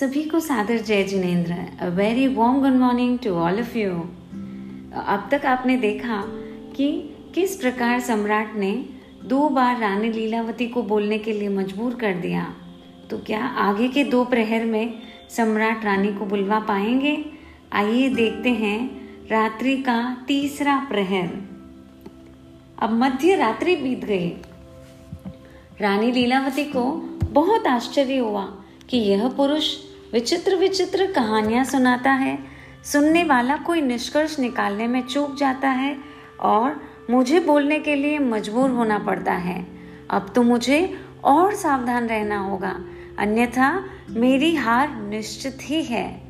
सभी को सादर जय Jinendra a very warm good morning to all of you अब तक आपने देखा कि किस प्रकार सम्राट ने दो बार रानी लीलावती को बोलने के लिए मजबूर कर दिया। तो क्या आगे के दो प्रहर में सम्राट रानी को बुलवा पाएँगे? आइए देखते हैं रात्रि का तीसरा प्रहर। अब मध्य रात्रि बीत गई। रानी लीलावती को बहुत आश्चर्य हुआ कि यह पुरुष विचित्र विचित्र कहानियाँ सुनाता है। सुनने वाला कोई निष्कर्ष निकालने में चूक जाता है और मुझे बोलने के लिए मजबूर होना पड़ता है। अब तो मुझे और सावधान रहना होगा, अन्यथा मेरी हार निश्चित ही है।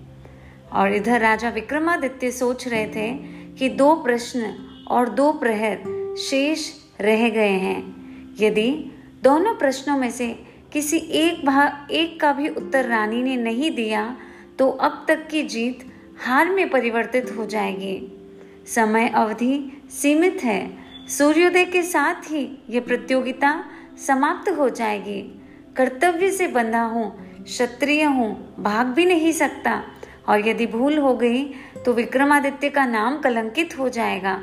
और इधर राजा विक्रमादित्य सोच रहे थे कि दो प्रश्न और दो प्रहर शेष रह गए हैं। यदि दोनों प्रश्नों में से किसी एक भाग एक का भी उत्तर रानी ने नहीं दिया तो अब तक की जीत हार में परिवर्तित हो जाएगी। समय अवधि सीमित है। सूर्योदय के साथ ही यह प्रतियोगिता समाप्त हो जाएगी। कर्तव्य से बंधा हूँ, क्षत्रिय हूँ, भाग भी नहीं सकता। और यदि भूल हो गई तो विक्रमादित्य का नाम कलंकित हो जाएगा,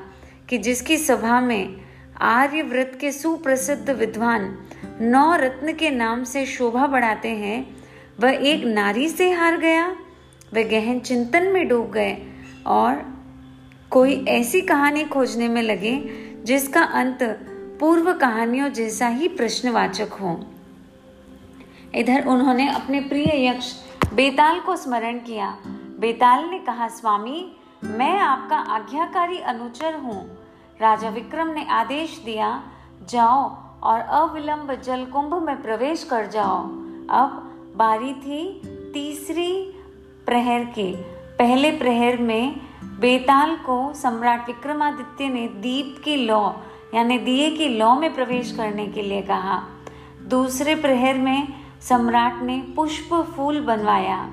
कि जिसकी सभा में आर्यव्रत के सुप्रसिद्ध विद्वान नौ रत्न के नाम से शोभा बढ़ाते हैं। वह एक नारी से हार गया, वह गहन चिंतन में डूब गए और कोई ऐसी कहानी खोजने में लगे जिसका अंत पूर्व कहानियों जैसा ही प्रश्नवाचक हो। इधर उन्होंने अपने प्रिय यक्ष बेताल को स्मरण किया। बेताल ने कहा, स्वामी, मैं आपका आज्ञाकारी अनुचर हूँ। राजा विक्रम ने आदेश दिया, जाओ और अविलंब जल कुंभ में प्रवेश कर जाओ। अब बारी थी तीसरी प्रहर की। पहले प्रहर में बेताल को सम्राट विक्रमादित्य ने दीप की लौ, यानी दिए की लौ में प्रवेश करने के लिए कहा। दूसरे प्रहर में सम्राट ने पुष्प फूल बनवाया।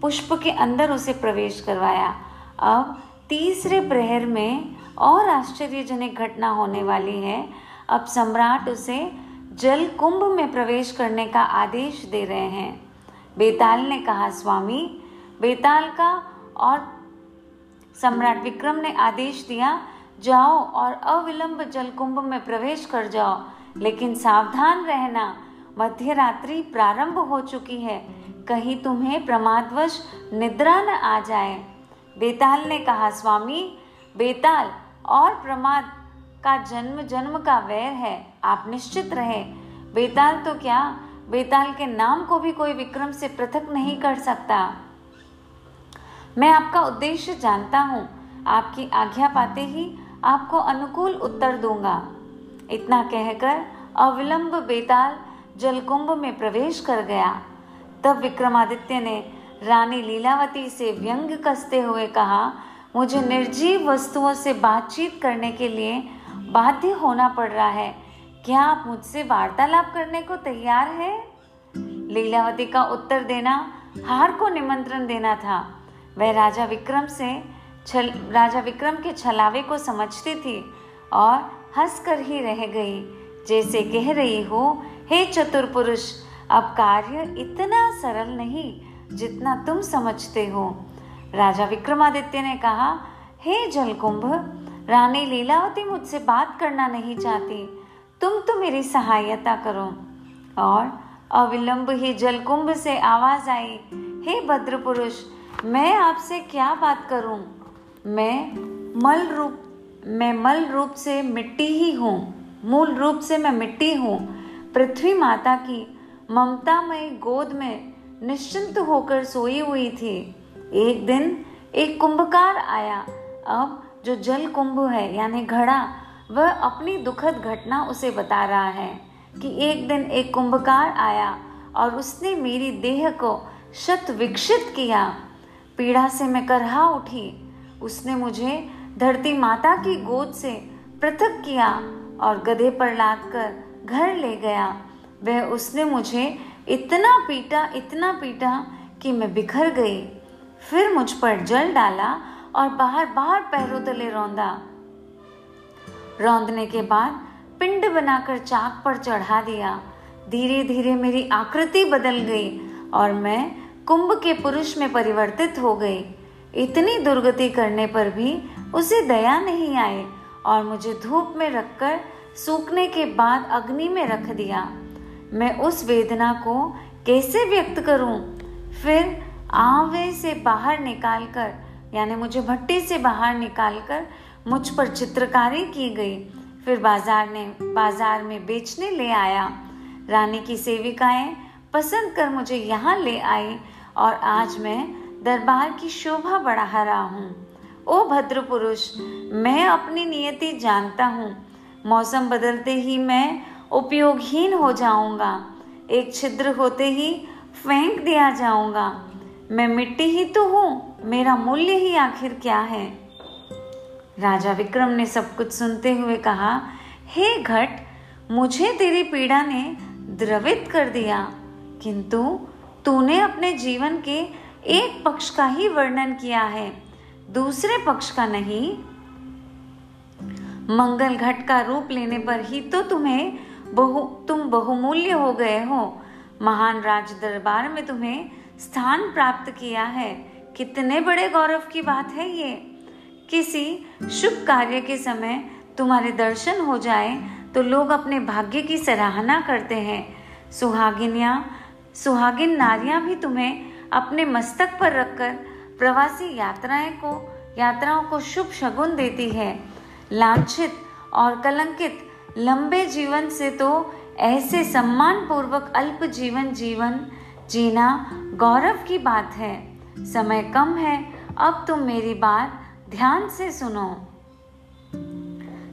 पुष्प के अंदर उसे प्रवेश करवाया। अब तीसरे प्रहर में और आश्चर्यजनक घटना होने वाली है। अब सम्राट उसे जल कुंभ में प्रवेश करने का आदेश दे रहे हैं। बेताल ने कहा, स्वामी, बेताल का और सम्राट विक्रम ने आदेश दिया, जाओ और अविलंब जल कुंभ में प्रवेश कर जाओ। लेकिन सावधान रहना मध्य रात्रि प्रारंभ हो चुकी है। कहीं तुम्हें प्रमादवश निद्रा न आ जाए। बेताल ने कहा, स्वामी, बेताल और प्रमाद का जन्म जन्म का वैर है। आप निश्चित रहे। बेताल तो क्या? बेताल के नाम को भी कोई विक्रम से पृथक नहीं कर सकता। मैं आपका उद्देश्य जानता हूँ। आपकी आज्ञा पाते ही आपको अनुकूल उत्तर दूँगा। इतना कहकर अविलंब बेताल जलकुंभ में प्रवेश कर गया। तब विक्रमादित्य ने रानी लीलावती से व्यंग कसते हुए कहा मुझे निर्जीव वस्तुओं से बातचीत करने के लिए बाध्य होना पड़ रहा है। क्या आप मुझसे वार्तालाप करने को तैयार है? लीलावती का उत्तर देना हार को निमंत्रण देना था। वह राजा विक्रम से छल, राजा विक्रम के छलावे को समझती थी और हंस कर ही रह गई। जैसे कह रही हो, हे चतुर पुरुष अब कार्य इतना सरल नहीं जितना तुम समझते हो। राजा विक्रमादित्य ने कहा, हे hey जलकुंभ, रानी लीलावती मुझसे बात करना नहीं चाहती। तुम तो मेरी सहायता करो। और अविलंब ही जलकुंभ से आवाज़ आई, हे hey भद्र पुरुष मैं आपसे क्या बात करूँ? मैं मल रूप, मैं मल रूप से मिट्टी ही हूँ, मूल रूप से मैं मिट्टी हूँ। पृथ्वी माता की ममतामय गोद में निश्चिंत होकर सोई हुई थी। एक दिन एक कुंभकार आया। अब जो जल कुंभ है, यानी घड़ा, वह अपनी दुखद घटना उसे बता रहा है कि एक दिन एक कुंभकार आया और उसने मेरी देह को शत विकसित किया। पीड़ा से मैं करहा उठी। उसने मुझे धरती माता की गोद से पृथक किया और गधे पर लाद कर घर ले गया। वह उसने मुझे इतना पीटा इतना पीटा कि मैं बिखर गई। फिर मुझ पर जल डाला और बाहर बाहर पैरों तले रौंदा। रौंदने के बाद पिंड बनाकर चाक पर चढ़ा दिया। धीरे धीरे मेरी आकृति बदल गई और मैं कुंभ के पुरुष में परिवर्तित हो गई। इतनी दुर्गति करने पर भी उसे दया नहीं आई और मुझे धूप में रखकर सूखने के बाद अग्नि में रख दिया। मैं उस वेदना को कैसे व्यक्त करूँ? फिर आवे से बाहर निकालकर, यानी मुझे भट्टी से बाहर निकालकर मुझ पर चित्रकारी की गई। फिर बाज़ार ने, बाज़ार में बेचने ले आया। रानी की सेविकाएँ पसंद कर मुझे यहाँ ले आई और आज मैं दरबार की शोभा बढ़ा रहा हूँ। ओ भद्र पुरुष, मैं अपनी नियति जानता हूँ। मौसम बदलते ही मैं उपयोगहीन हो जाऊँगा। एक छिद्र होते ही फेंक दिया जाऊँगा। मैं मिट्टी ही तो हूँ, मेरा मूल्य ही आखिर क्या है? राजा विक्रम ने सब कुछ सुनते हुए कहा, हे घट, मुझे तेरी पीड़ा ने द्रवित कर दिया, किंतु तूने अपने जीवन के एक पक्ष का ही वर्णन किया है, दूसरे पक्ष का नहीं। मंगल घट का रूप लेने पर ही तो तुम्हें बहु, तुम बहुमूल्य हो गए हो। महान राज दरबार में तुम्हें स्थान प्राप्त किया है। कितने बड़े गौरव की बात है ये। किसी शुभ कार्य के समय तुम्हारे दर्शन हो जाए तो लोग अपने भाग्य की सराहना करते हैं। सुहागिनिया, सुहागिन नारियाँ भी तुम्हें अपने मस्तक पर रखकर प्रवासी यात्राएँ को, यात्राओं को शुभ शगुन देती है। लांछित और कलंकित लंबे जीवन से तो ऐसे सम्मान पूर्वक अल्प जीवन जीवन जीना गौरव की बात है। समय कम है, अब तुम मेरी बात ध्यान से सुनो।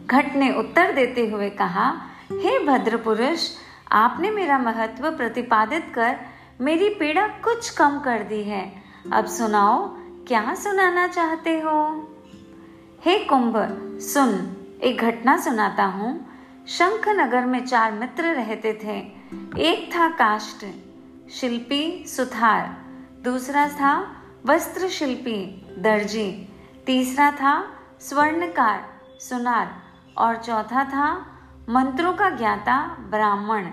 घट ने उत्तर देते हुए कहा, हे भद्र पुरुष आपने मेरा महत्व प्रतिपादित कर मेरी पीड़ा कुछ कम कर दी है। अब सुनाओ, क्या सुनाना चाहते हो? हे कुंभ, सुन, एक घटना सुनाता हूँ। शंख नगर में चार मित्र रहते थे। एक था काष्ट। शिल्पी सुथार। दूसरा था वस्त्र शिल्पी दर्जी। तीसरा था स्वर्णकार सुनार। और चौथा था मंत्रों का ज्ञाता ब्राह्मण।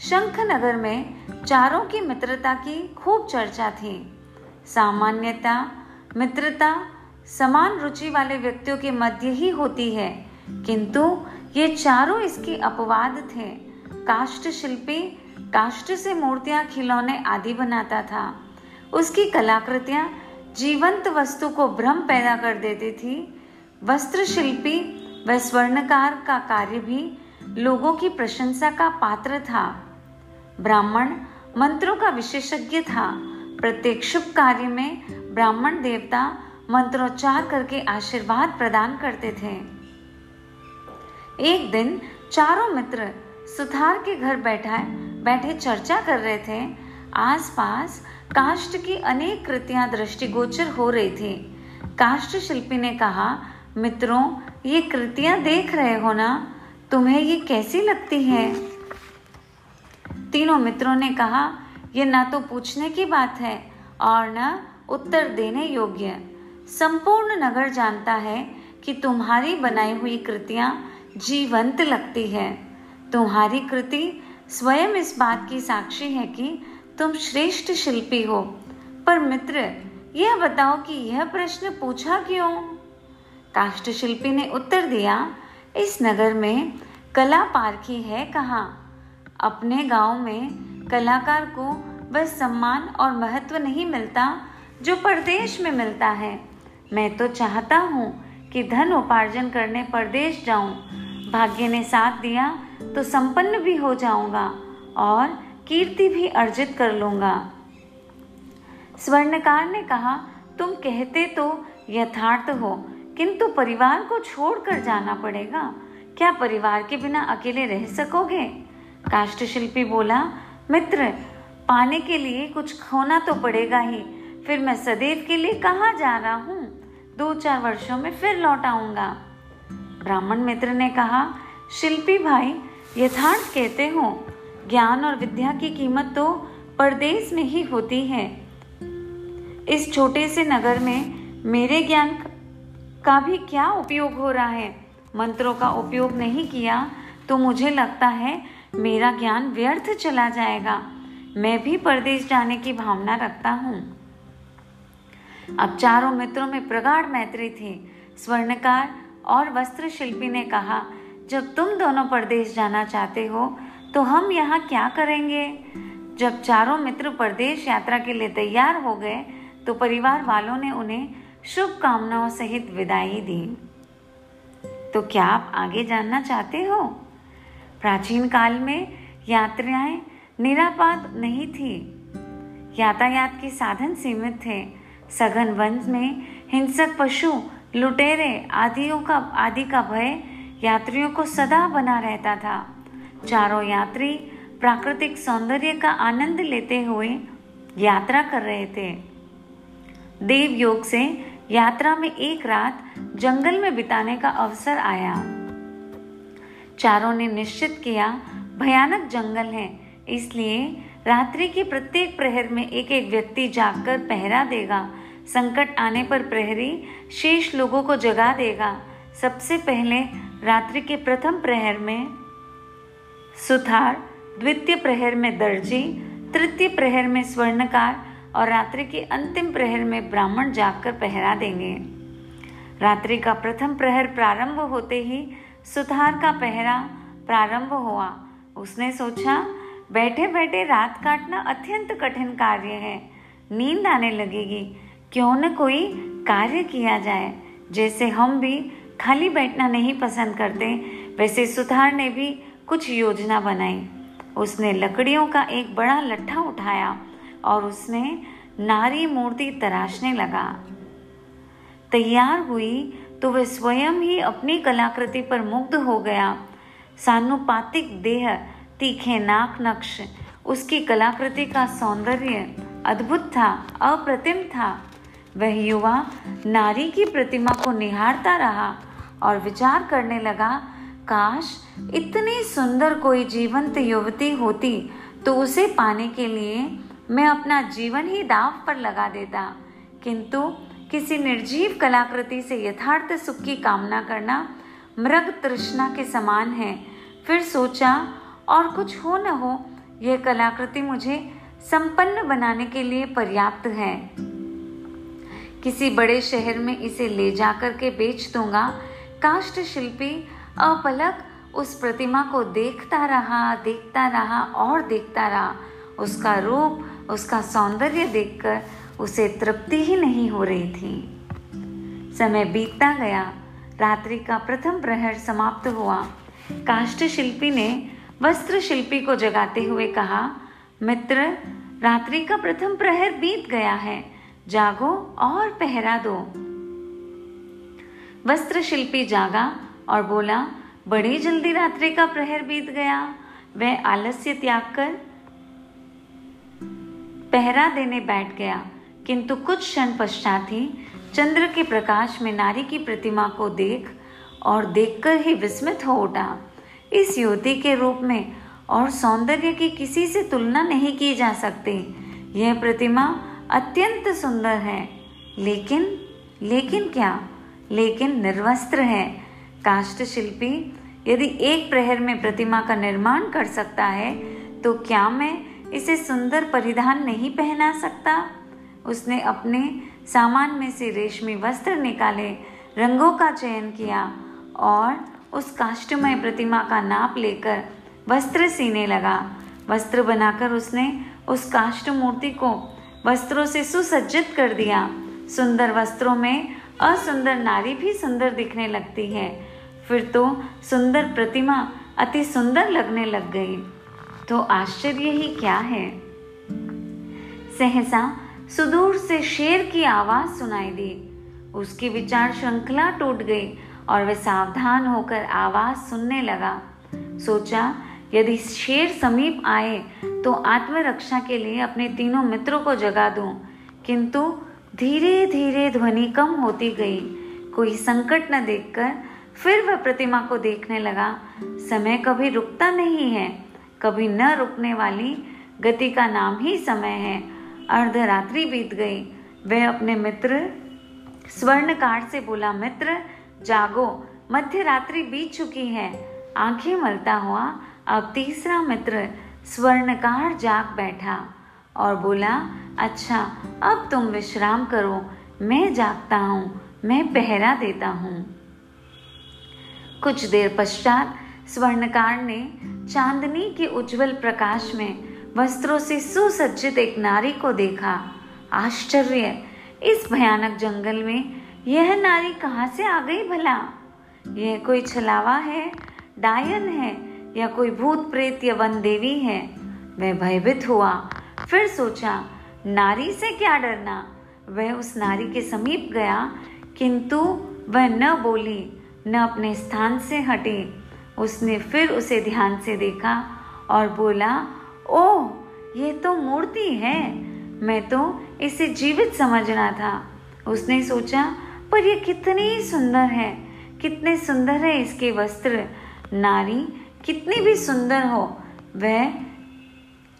शंख नगर में चारों की मित्रता की खूब चर्चा थी। सामान्यता मित्रता समान रुचि वाले व्यक्तियों के मध्य ही होती है। किंतु ये चारों इसके अपवाद थे। काष्ट शिल्पी काष्ट से मूर्तियाँ खिलौने आदि बनाता था। उसकी कलाकृतियाँ जीवंत वस्तु को भ्रम पैदा कर देती थी। वस्त्र शिल्पी व स्वर्णकार का कार्य भी लोगों की प्रशंसा का पात्र था। ब्राह्मण मंत्रों का विशेषज्ञ था। प्रत्येक शुभ कार्य में ब्राह्मण देवता मंत्रोच्चार करके आशीर्वाद प्रदान करते थे। एक दिन चारों मित्र सुथार के घर बैठा बैठे चर्चा कर रहे थे। आसपास काष्ट की अनेक कृतियाँ दृष्टिगोचर हो रही थी। काष्ट शिल्पी ने कहा, मित्रों, ये कृतियाँ देख रहे हो ना? तुम्हें ये कैसी लगती है? तीनों मित्रों ने कहा यह ना तो पूछने की बात है और न उत्तर देने योग्य। संपूर्ण नगर जानता है कि तुम्हारी बनाई हुई कृतियाँ जीवंत लगती है। तुम्हारी कृति स्वयं इस बात की साक्षी है कि तुम श्रेष्ठ शिल्पी हो। पर मित्र, यह बताओ कि यह प्रश्न पूछा क्यों? काष्ट शिल्पी ने उत्तर दिया, इस नगर में कला पारखी है कहाँ। अपने गाँव में कलाकार को बस सम्मान और महत्व नहीं मिलता, जो परदेश में मिलता है। मैं तो चाहता हूँ कि धन उपार्जन करने परदेश जाऊँ। भाग्य ने साथ दिया तो संपन्न भी हो जाऊँगा और कीर्ति भी अर्जित कर लूँगा। स्वर्णकार ने कहा, तुम कहते तो यथार्थ हो, किंतु परिवार को छोड़कर जाना पड़ेगा। क्या परिवार के बिना अकेले रह सकोगे? काष्ट शिल्पी बोला, मित्र, पाने के लिए कुछ खोना तो पड़ेगा ही। फिर मैं सदैव के लिए कहाँ जा रहा हूँ? दो चार वर्षों में फिर लौट आऊँगा। ब्राह्मण मित्र ने कहा, शिल्पी भाई यथार्थ कहते हो, ज्ञान और विद्या की कीमत तो परदेश में ही होती है। इस छोटे से नगर में मेरे ज्ञान का भी क्या उपयोग हो रहा है? मंत्रों का उपयोग नहीं किया तो मुझे लगता है मेरा ज्ञान व्यर्थ चला जाएगा। मैं भी परदेश जाने की भावना रखता हूँ। अब चारों मित्रों में प्रगाढ़ मैत्री थी। स्वर्णकार और वस्त्र शिल्पी ने कहा जब तुम दोनों परदेश जाना चाहते हो तो हम यहाँ क्या करेंगे? जब चारों मित्र परदेश यात्रा के लिए तैयार हो गए तो परिवार वालों ने उन्हें शुभकामनाओं सहित विदाई दी। तो क्या आप आगे जानना चाहते हो? प्राचीन काल में यात्राएँ निरापाद नहीं थी। यातायात के साधन सीमित थे। सघन वन में हिंसक पशु, लुटेरे आदियों का, आदि का भय यात्रियों को सदा बना रहता था। चारों यात्री प्राकृतिक सौंदर्य का आनंद लेते हुए यात्रा कर रहे थे। देव योग से यात्रा में एक रात जंगल में बिताने का अवसर आया। चारों ने निश्चित किया, भयानक जंगल है, इसलिए रात्रि के प्रत्येक प्रहर में एक एक व्यक्ति जागकर पहरा देगा। संकट आने पर प्रहरी शेष लोगों को जगा देगा। सबसे पहले रात्रि के प्रथम प्रहर में सुथार, द्वितीय प्रहर में दर्जी, तृतीय प्रहर में स्वर्णकार और रात्रि के अंतिम प्रहर में ब्राह्मण जागकर पहरा देंगे। रात्रि का प्रथम प्रहर प्रारंभ होते ही सुथार का पहरा प्रारंभ हुआ। उसने सोचा बैठे बैठे रात काटना अत्यंत कठिन कार्य है। नींद आने लगेगी। क्यों न कोई कार्य किया जाए, जैसे हम भी खाली बैठना नहीं पसंद करते, वैसे सुथार ने भी कुछ योजना बनाई। उसने लकड़ियों का एक बड़ा लट्ठा उठाया और उसने नारी मूर्ति तराशने लगा। तैयार हुई तो वह स्वयं ही अपनी कलाकृति पर मुग्ध हो गया। सानुपातिक देह, तीखे नाक नक्श, उसकी कलाकृति का सौंदर्य अद्भुत था, अप्रतिम था। वह युवा नारी की प्रतिमा को निहारता रहा। और विचार करने लगा, काश इतनी सुंदर कोई जीवंत युवती होती तो उसे पाने के लिए मैं अपना जीवन ही दाव पर लगा देता। किंतु किसी निर्जीव कलाकृति से यथार्थ सुख की कामना करना मृग तृष्णा के समान है। फिर सोचा, और कुछ हो न हो, यह कलाकृति मुझे संपन्न बनाने के लिए पर्याप्त है। किसी बड़े शहर में इसे ले जाकर के बेच दूँगा काष्ट शिल्पी अपलक उस प्रतिमा को देखता रहा देखता रहा और देखता रहा। उसका रूप, उसका सौंदर्य देखकर उसे तृप्ति ही नहीं हो रही थी। समय बीतता गया। रात्रि का प्रथम प्रहर समाप्त हुआ। काष्ट शिल्पी ने वस्त्र शिल्पी को जगाते हुए कहा, मित्र, रात्रि का प्रथम प्रहर बीत गया है। जागो और पहरा दो। वस्त्र शिल्पी जागा और बोला, बड़ी जल्दी रात्रि का प्रहर बीत गया। वह आलस्य त्याग कर पहरा देने बैठ गया। किंतु कुछ क्षण पश्चात ही चंद्र के प्रकाश में नारी की प्रतिमा को देख और देखकर ही विस्मित हो उठा। इस युवती के रूप में और सौंदर्य की किसी से तुलना नहीं की जा सकती। यह प्रतिमा अत्यंत सुंदर है। लेकिन लेकिन क्या? लेकिन निर्वस्त्र है। काष्ट शिल्पी यदि एक प्रहर में प्रतिमा का निर्माण कर सकता है तो क्या मैं इसे सुंदर परिधान नहीं पहना सकता? उसने अपने सामान में से रेशमी वस्त्र निकाले, रंगों का चयन किया और उस काष्टमय प्रतिमा का नाप लेकर वस्त्र सीने लगा। वस्त्र बनाकर उसने उस काष्ट मूर्ति को वस्त्रों से सुसज्जित कर दिया। सुंदर वस्त्रों में असुंदर नारी भी सुंदर दिखने लगती है। फिर तो सुंदर प्रतिमा अति सुंदर लगने लग गई। तो आश्चर्य ही क्या है? सहसा सुदूर से शेर की आवाज़ सुनाई दी। उसकी विचार श्रृंखला टूट गई और वह सावधान होकर आवाज़ सुनने लगा। सोचा, यदि शेर समीप आए तो आत्मरक्षा के लिए अपने तीनों मित्रों को जगा दूँ। किंतु धीरे धीरे ध्वनि कम होती गई। कोई संकट न देखकर फिर वह प्रतिमा को देखने लगा। समय कभी रुकता नहीं है। कभी न रुकने वाली गति का नाम ही समय है। अर्धरात्रि बीत गई। वह अपने मित्र स्वर्णकार से बोला, मित्र, जागो। मध्य रात्रि बीत चुकी है। आँखें मलता हुआ अब तीसरा मित्र स्वर्णकार जाग बैठा और बोला अच्छा अब तुम विश्राम करो। मैं जागता हूँ, मैं पहरा देता हूँ। कुछ देर पश्चात स्वर्णकार ने चांदनी के उज्जवल प्रकाश में वस्त्रों से सुसज्जित एक नारी को देखा। आश्चर्य! इस भयानक जंगल में यह नारी कहाँ से आ गई भला? यह कोई छलावा है, डायन है, या कोई भूत प्रेत या वन देवी है? वह भयभीत हुआ, फिर सोचा नारी से क्या डरना? वह उस नारी के समीप गया, किंतु वह न बोली, न अपने स्थान से हटी। उसने फिर उसे ध्यान से देखा और बोला, ओह, ये तो मूर्ति है। मैं तो इसे जीवित समझना था। उसने सोचा, पर ये कितनी सुंदर है, कितने सुंदर है इसके वस्त्र। नारी कितनी भी सुंदर हो, वह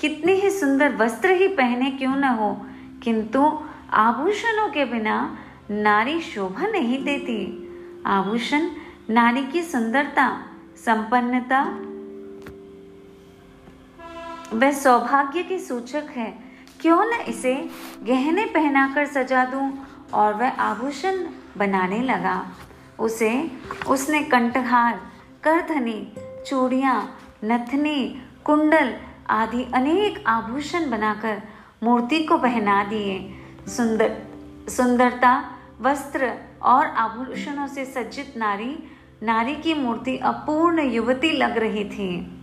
कितनी ही सुंदर वस्त्र ही पहने क्यों न हो, किंतु आभूषणों के बिना नारी शोभा नहीं देती। आभूषण, नारी की सुंदरता, संपन्नता। वह सौभाग्य के सूचक है। क्यों न इसे गहने पहनाकर सजा दूँ और वह आभूषण बनाने लगा। उसे, उसने कंठहार, करधनी, चूड़ियाँ, नथनी, कुंडल आदि अनेक आभूषण बनाकर मूर्ति को पहना दिए। सुंदर, सुंदरता, वस्त्र और आभूषणों से सज्जित नारी नारी की मूर्ति अपूर्ण युवती लग रही थी।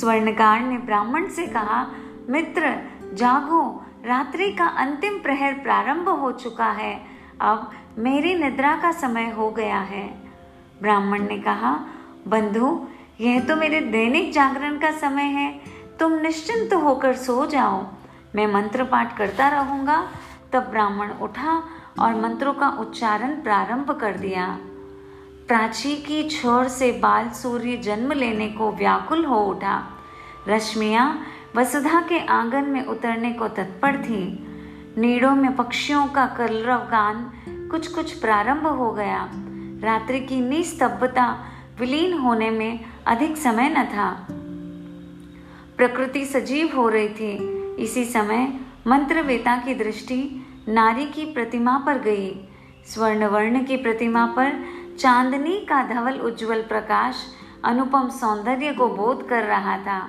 स्वर्णकार ने ब्राह्मण से कहा, मित्र, जागो, रात्रि का अंतिम प्रहर प्रारंभ हो चुका है। अब मेरी निद्रा का समय हो गया है। ब्राह्मण ने कहा, बंधु, यह तो मेरे दैनिक जागरण का समय है। तुम निश्चिंत होकर सो जाओ। मैं मंत्र पाठ करता रहूँगा। तब ब्राह्मण उठा और मंत्रों का उच्चारण प्रारंभ कर दिया। प्राची की छोर से बाल सूर्य जन्म लेने को व्याकुल हो उठा। रश्मिया वसुधा के आँगन में उतरने को तत्पर थी। नीड़ों में पक्षियों का कलरव गान कुछ कुछ प्रारंभ हो गया। रात्रि की निस्तब्धता विलीन होने में अधिक समय न था। प्रकृति सजीव हो रही थी। इसी समय मंत्रवेता की दृष्टि नारी की प्रतिमा पर गई। स्वर्णवर्ण की प्रतिमा पर चांदनी का धवल उज्जवल प्रकाश, अनुपम सौंदर्य को बोध कर रहा था।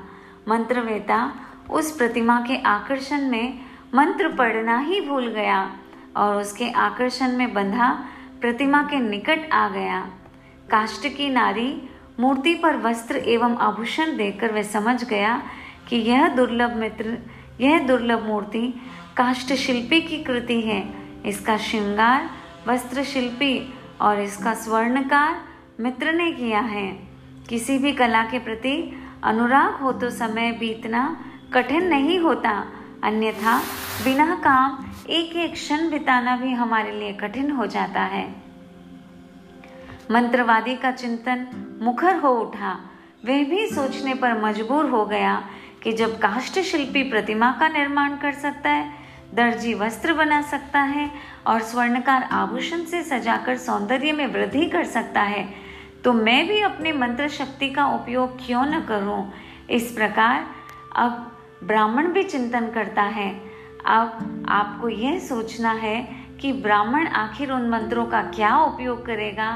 मंत्रवेता उस प्रतिमा के आकर्षण में मंत्र पढ़ना ही भूल गया और उसके आकर्षण में बंधा प्रतिमा के निकट आ गया। काष्ट की नारी मूर्ति पर वस्त्र एवं आभूषण देखकर वह समझ गया कि यह दुर्लभ मित्र, यह दुर्लभ मूर्ति काष्ट शिल्पी की कृति है। इसका श्रृंगार वस्त्र शिल्पी और इसका स्वर्णकार मित्र ने किया है। किसी भी कला के प्रति अनुराग हो तो समय बीतना कठिन नहीं होता, अन्यथा बिना काम एक एक क्षण बिताना भी हमारे लिए कठिन हो जाता है। मंत्रवादी का चिंतन मुखर हो उठा। वह भी सोचने पर मजबूर हो गया कि जब काष्ट शिल्पी प्रतिमा का निर्माण कर सकता है, दर्जी वस्त्र बना सकता है और स्वर्णकार आभूषण से सजाकर सौंदर्य में वृद्धि कर सकता है तो मैं भी अपनी मंत्र शक्ति का उपयोग क्यों न करूँ? इस प्रकार अब ब्राह्मण भी चिंतन करता है। अब आपको यह सोचना है कि ब्राह्मण आखिर उन मंत्रों का क्या उपयोग करेगा?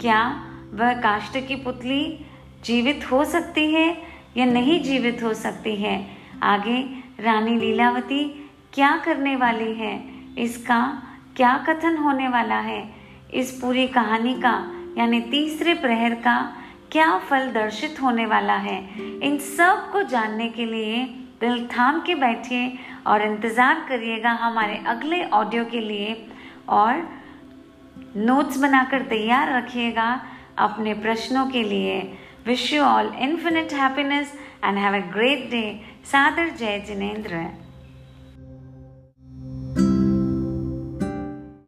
क्या वह काष्ट की पुतली जीवित हो सकती है या नहीं जीवित हो सकती है? आगे, रानी लीलावती, क्या करने वाली है? इसका क्या कथन होने वाला है? इस पूरी कहानी का, यानी तीसरे प्रहर का, क्या फल दर्शित होने वाला है? इन सबको जानने के लिए दिल थाम के बैठिए और इंतज़ार करिएगा हमारे अगले ऑडियो के लिए। और नोट्स बनाकर तैयार रखिएगा अपने प्रश्नों के लिए। Wish you all infinite happiness and have a great day सादर जय जिनेन्द्र।